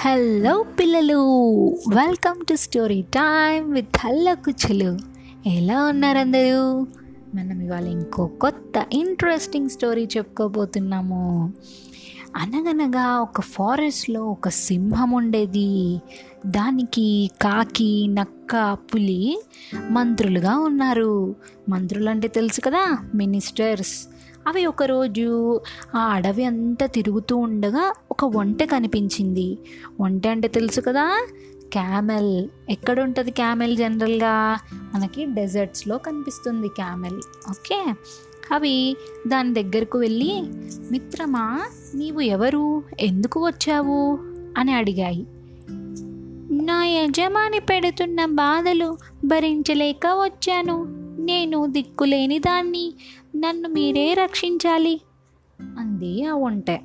Hello పిల్లలు welcome to story time with హల్ల కుచ్చులు. ఎలా ఉన్నారు అందరూ మనం ఇవాళ ఇంకో కొత్త ఇంట్రెస్టింగ్ స్టోరీ చెప్పుకోబోతున్నాము. అనగనగా ఒక ఫారెస్ట్లో ఒక సింహం ఉండేది. దానికి కాకి నక్క పులి మంత్రులుగా ఉన్నారు. మంత్రులు అంటే తెలుసు కదా మినిస్టర్స్ అవి ఒకరోజు ఆ అడవి అంతా తిరుగుతూ ఉండగా ఒక ఒంటె కనిపించింది. ఒంటె అంటే తెలుసు కదా? క్యామెల్. ఎక్కడ ఉంటుంది క్యామెల్ జనరల్గా? మనకి డెజర్ట్స్లో కనిపిస్తుంది క్యామెల్. ఓకే? అవి దాని దగ్గరకు వెళ్ళి మిత్రమా నీవు ఎవరు? ఎందుకు వచ్చావు? అని అడిగాయి. నా యజమాని పెడుతున్న బాధలు భరించలేక వచ్చాను. నేను దిక్కులేని దాన్ని. నన్ను మీరే రక్షించాలి. అంది ఆ ఒంటె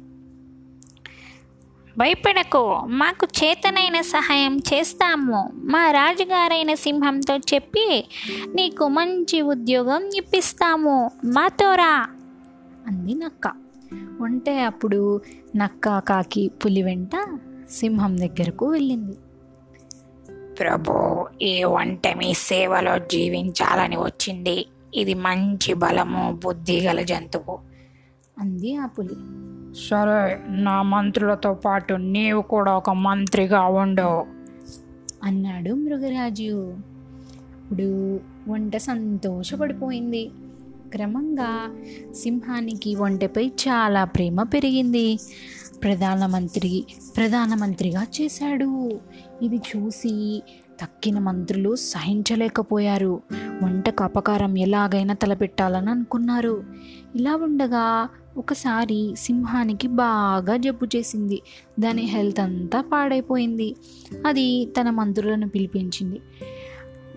భయపడకు. మాకు చేతనైన సహాయం చేస్తాము. మా రాజుగారైన సింహంతో చెప్పి నీకు మంచి ఉద్యోగం ఇప్పిస్తాము. మాతోరా అంది నక్క. ఉంటే అప్పుడు నక్క కాకి పులి వెంట సింహం దగ్గరకు వెళ్ళింది. ప్రభు ఈ వంట మీ సేవలో జీవించాలని వచ్చింది. ఇది మంచి బలము బుద్ధి గల జంతువు. అంది ఆ పులి. సరే నా మంత్రులతో పాటు నీవు కూడా ఒక మంత్రిగా ఉండు. అన్నాడు మృగరాజు. ఇప్పుడు వంట సంతోషపడిపోయింది. క్రమంగా సింహానికి వంటపై చాలా ప్రేమ పెరిగింది. ప్రధానమంత్రి ప్రధానమంత్రిగా చేశాడు. ఇది చూసి తక్కిన మంత్రులు సహించలేకపోయారు. వంటకు అపకారం ఎలాగైనా తలపెట్టాలని అనుకున్నారు. ఇలా ఉండగా ఒకసారి సింహానికి బాగా జబ్బు చేసింది. దాని హెల్త్ అంతా పాడైపోయింది. అది తన మంత్రులను పిలిపించింది.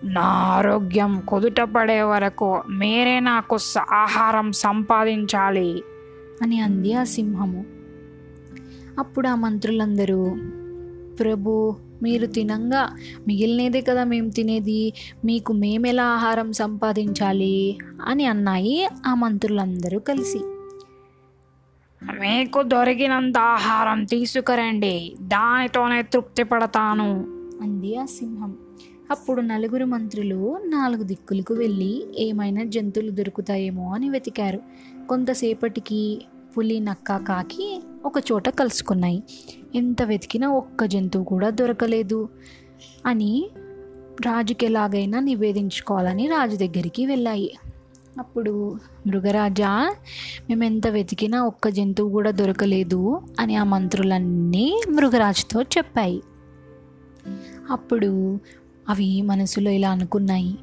నా ఆరోగ్యం కుదుట పడే వరకు మీరే నాకు ఆహారం సంపాదించాలి అని అంది ఆ సింహము. అప్పుడు ఆ మంత్రులందరూ ప్రభు మీరు తినంగా మిగిలినదే కదా మేము తినేది. మీకు మేమెలా ఆహారం సంపాదించాలి? అని అన్నాయి ఆ మంత్రులందరూ కలిసి. మీకు దొరికినంత ఆహారం తీసుకురండి. దానితోనే తృప్తి పడతాను. అంది ఆ సింహం. అప్పుడు నలుగురు మంత్రులు నాలుగు దిక్కులకు వెళ్ళి ఏమైనా జంతువులు దొరుకుతాయేమో అని వెతికారు. కొంతసేపటికి పులి నక్క కాకి ఒక చోట కలుసుకున్నాయి. ఎంత వెతికినా ఒక్క జంతువు కూడా దొరకలేదు అని రాజుకి ఎలాగైనా నివేదించుకోవాలని రాజు దగ్గరికి వెళ్ళాయి. అప్పుడు మృగరాజా మేము ఎంత వెతికినా ఒక్క జంతువు కూడా దొరకలేదు అని ఆ మంత్రులన్నీ మృగరాజుతో చెప్పాయి. అప్పుడు అవి మనసులో ఇలా అనుకున్నాయి.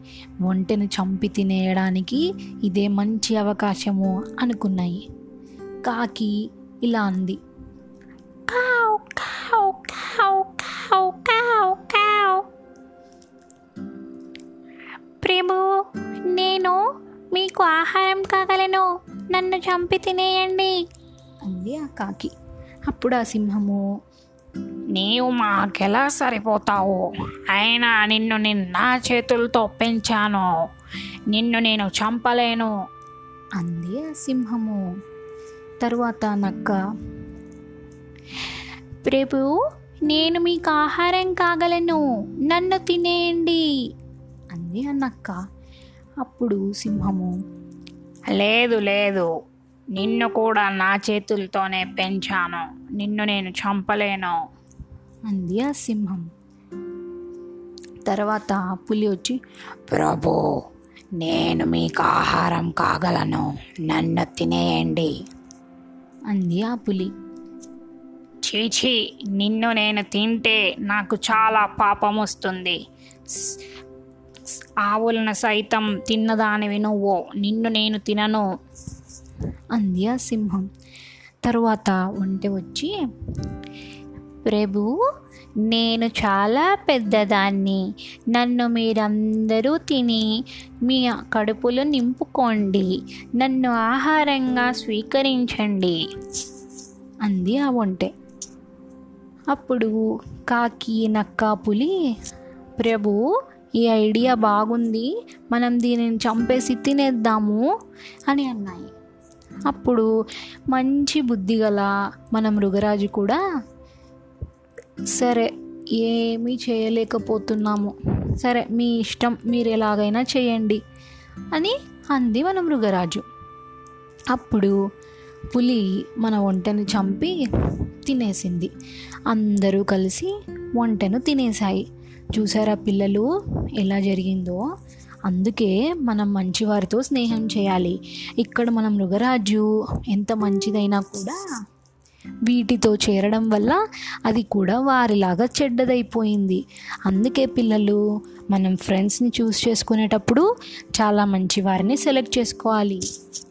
ఒంటెను చంపి తినేయడానికి ఇదే మంచి అవకాశము అనుకున్నాయి. కాకి ఇలా అంది. కావ్ కావ్ కావ్ కావ్ కావ్ కావ్. ప్రభు నేను మీకు ఆహారం కాగలను. నన్ను చంపి తినేయండి. అంది ఆ కాకి. అప్పుడు ఆ సింహము నీవు మాకెలా సరిపోతావు? అయినా నిన్ను నేను నా చేతులతో పెంచాను. నిన్ను నేను చంపలేను. అంది ఆ సింహము. తరువాత నక్క ప్రభు నేను మీకు ఆహారం కాగలను నన్ను తినేయండి అంది అన్నక్క అప్పుడు సింహము లేదు లేదు నిన్ను కూడా నా చేతులతోనే పెంచాను నిన్ను నేను చంపలేను అంది ఆ సింహం. తర్వాత పులి వచ్చి ప్రభు నేను మీకు ఆహారం కాగలను నన్ను తినేయండి అంది ఆ పులి. చీచి నిన్ను నేను తింటే నాకు చాలా పాపం వస్తుంది. ఆవులను సైతం తిన్నదానివి నువ్వు నిన్ను నేను తినను. అంది ఆ సింహం. తరువాత ఒంటె వచ్చి ప్రభు నేను చాలా పెద్దదాన్ని. నన్ను మీరందరూ తిని మీ కడుపులు నింపుకోండి. నన్ను ఆహారంగా స్వీకరించండి. అంది ఆ ఒంటె. అప్పుడు కాకి నక్క పులి ప్రభు ఈ ఐడియా బాగుంది. మనం దీనిని చంపేసి తినేద్దాము అని అన్నాయి. అప్పుడు మంచి బుద్ధి గల మన మృగరాజు కూడా సరే ఏమీ చేయలేకపోతున్నాము. సరే మీ ఇష్టం మీరు ఎలాగైనా చేయండి అని అంది మన మృగరాజు. అప్పుడు పులి మన వంటను చంపి తినేసింది. అందరూ కలిసి వంటను తినేశాయి. చూసారా పిల్లలు ఎలా జరిగిందో? అందుకే మనం మంచివారితో స్నేహం చేయాలి. ఇక్కడ మన మృగరాజు ఎంత మంచిదైనా కూడా వీటితో చేరడం వల్ల అది కూడా వారిలాగా చెడ్డదైపోయింది. అందుకే పిల్లలు మనం ఫ్రెండ్స్ని చూస్ చేసుకునేటప్పుడు చాలా మంచి వారిని సెలెక్ట్ చేసుకోవాలి.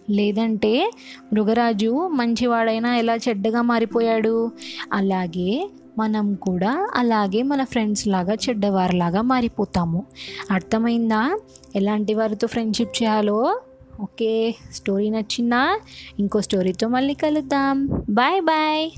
లేదంటే మృగరాజు మంచివాడైనా ఎలా చెడ్డగా మారిపోయాడు? అలాగే మనం కూడా అలాగే మన ఫ్రెండ్స్ లాగా చెడ్డవారిలాగా మారిపోతాము. అర్థమైందా? ఎలాంటి వారితో ఫ్రెండ్షిప్ చేయాలో? ఓకే స్టోరీ నచ్చిందా? ఇంకో స్టోరీతో మళ్ళీ కలుద్దాం. Bye bye.